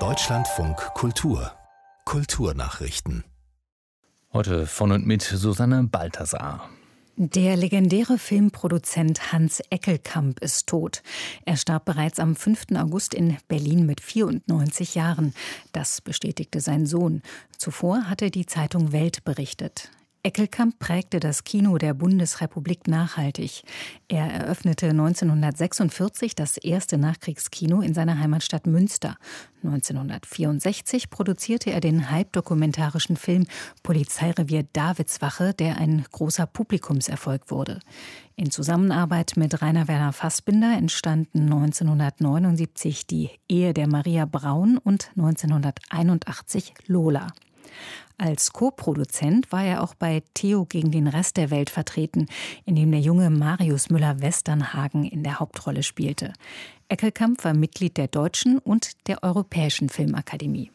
Deutschlandfunk Kultur Kulturnachrichten. Heute von und mit Susanne Balthasar. Der legendäre Filmproduzent Hans Eckelkamp ist tot. Er starb bereits am 5. August in Berlin mit 94 Jahren. Das bestätigte sein Sohn. Zuvor hatte die Zeitung Welt berichtet. Eckelkamp prägte das Kino der Bundesrepublik nachhaltig. Er eröffnete 1946 das erste Nachkriegskino in seiner Heimatstadt Münster. 1964 produzierte er den halbdokumentarischen Film Polizeirevier Davidswache, der ein großer Publikumserfolg wurde. In Zusammenarbeit mit Rainer Werner Fassbinder entstanden 1979 die Ehe der Maria Braun und 1981 Lola. Als Co-Produzent war er auch bei Theo gegen den Rest der Welt vertreten, in dem der junge Marius Müller-Westernhagen in der Hauptrolle spielte. Eckelkamp war Mitglied der Deutschen und der Europäischen Filmakademie.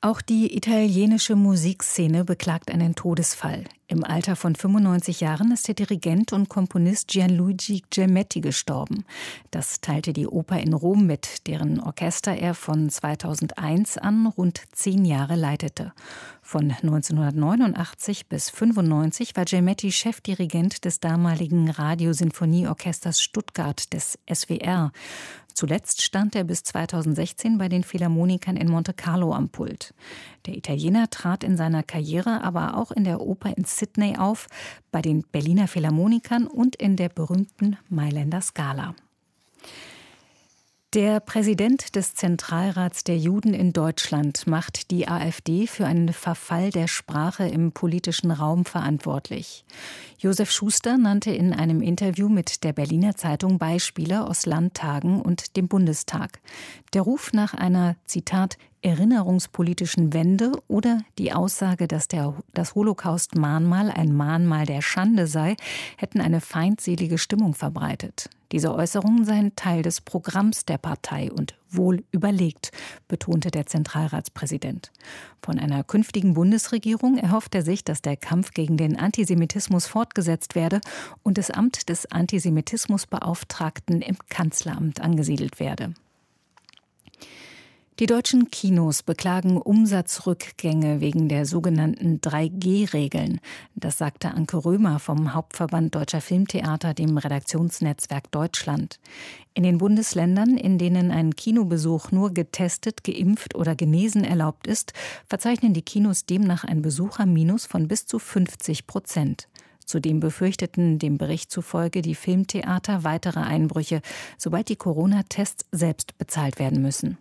Auch die italienische Musikszene beklagt einen Todesfall. Im Alter von 95 Jahren ist der Dirigent und Komponist Gianluigi Gemetti gestorben. Das teilte die Oper in Rom mit, deren Orchester er von 2001 an rund zehn Jahre leitete. Von 1989 bis 1995 war Gemetti Chefdirigent des damaligen Radiosinfonieorchesters Stuttgart des SWR. Zuletzt stand er bis 2016 bei den Philharmonikern in Monte Carlo am Pult. Der Italiener trat in seiner Karriere aber auch in der Oper in Sydney auf, bei den Berliner Philharmonikern und in der berühmten Mailänder Scala. Der Präsident des Zentralrats der Juden in Deutschland macht die AfD für einen Verfall der Sprache im politischen Raum verantwortlich. Josef Schuster nannte in einem Interview mit der Berliner Zeitung Beispiele aus Landtagen und dem Bundestag. Der Ruf nach einer, Zitat, erinnerungspolitischen Wende oder die Aussage, dass der, das Holocaust-Mahnmal ein Mahnmal der Schande sei, hätten eine feindselige Stimmung verbreitet. Diese Äußerungen seien Teil des Programms der Partei und wohl überlegt, betonte der Zentralratspräsident. Von einer künftigen Bundesregierung erhofft er sich, dass der Kampf gegen den Antisemitismus fortgesetzt werde und das Amt des Antisemitismusbeauftragten im Kanzleramt angesiedelt werde. Die deutschen Kinos beklagen Umsatzrückgänge wegen der sogenannten 3G-Regeln. Das sagte Anke Römer vom Hauptverband Deutscher Filmtheater, dem Redaktionsnetzwerk Deutschland. In den Bundesländern, in denen ein Kinobesuch nur getestet, geimpft oder genesen erlaubt ist, verzeichnen die Kinos demnach ein Besucherminus von bis zu 50 Prozent. Zudem befürchteten dem Bericht zufolge die Filmtheater weitere Einbrüche, sobald die Corona-Tests selbst bezahlt werden müssen.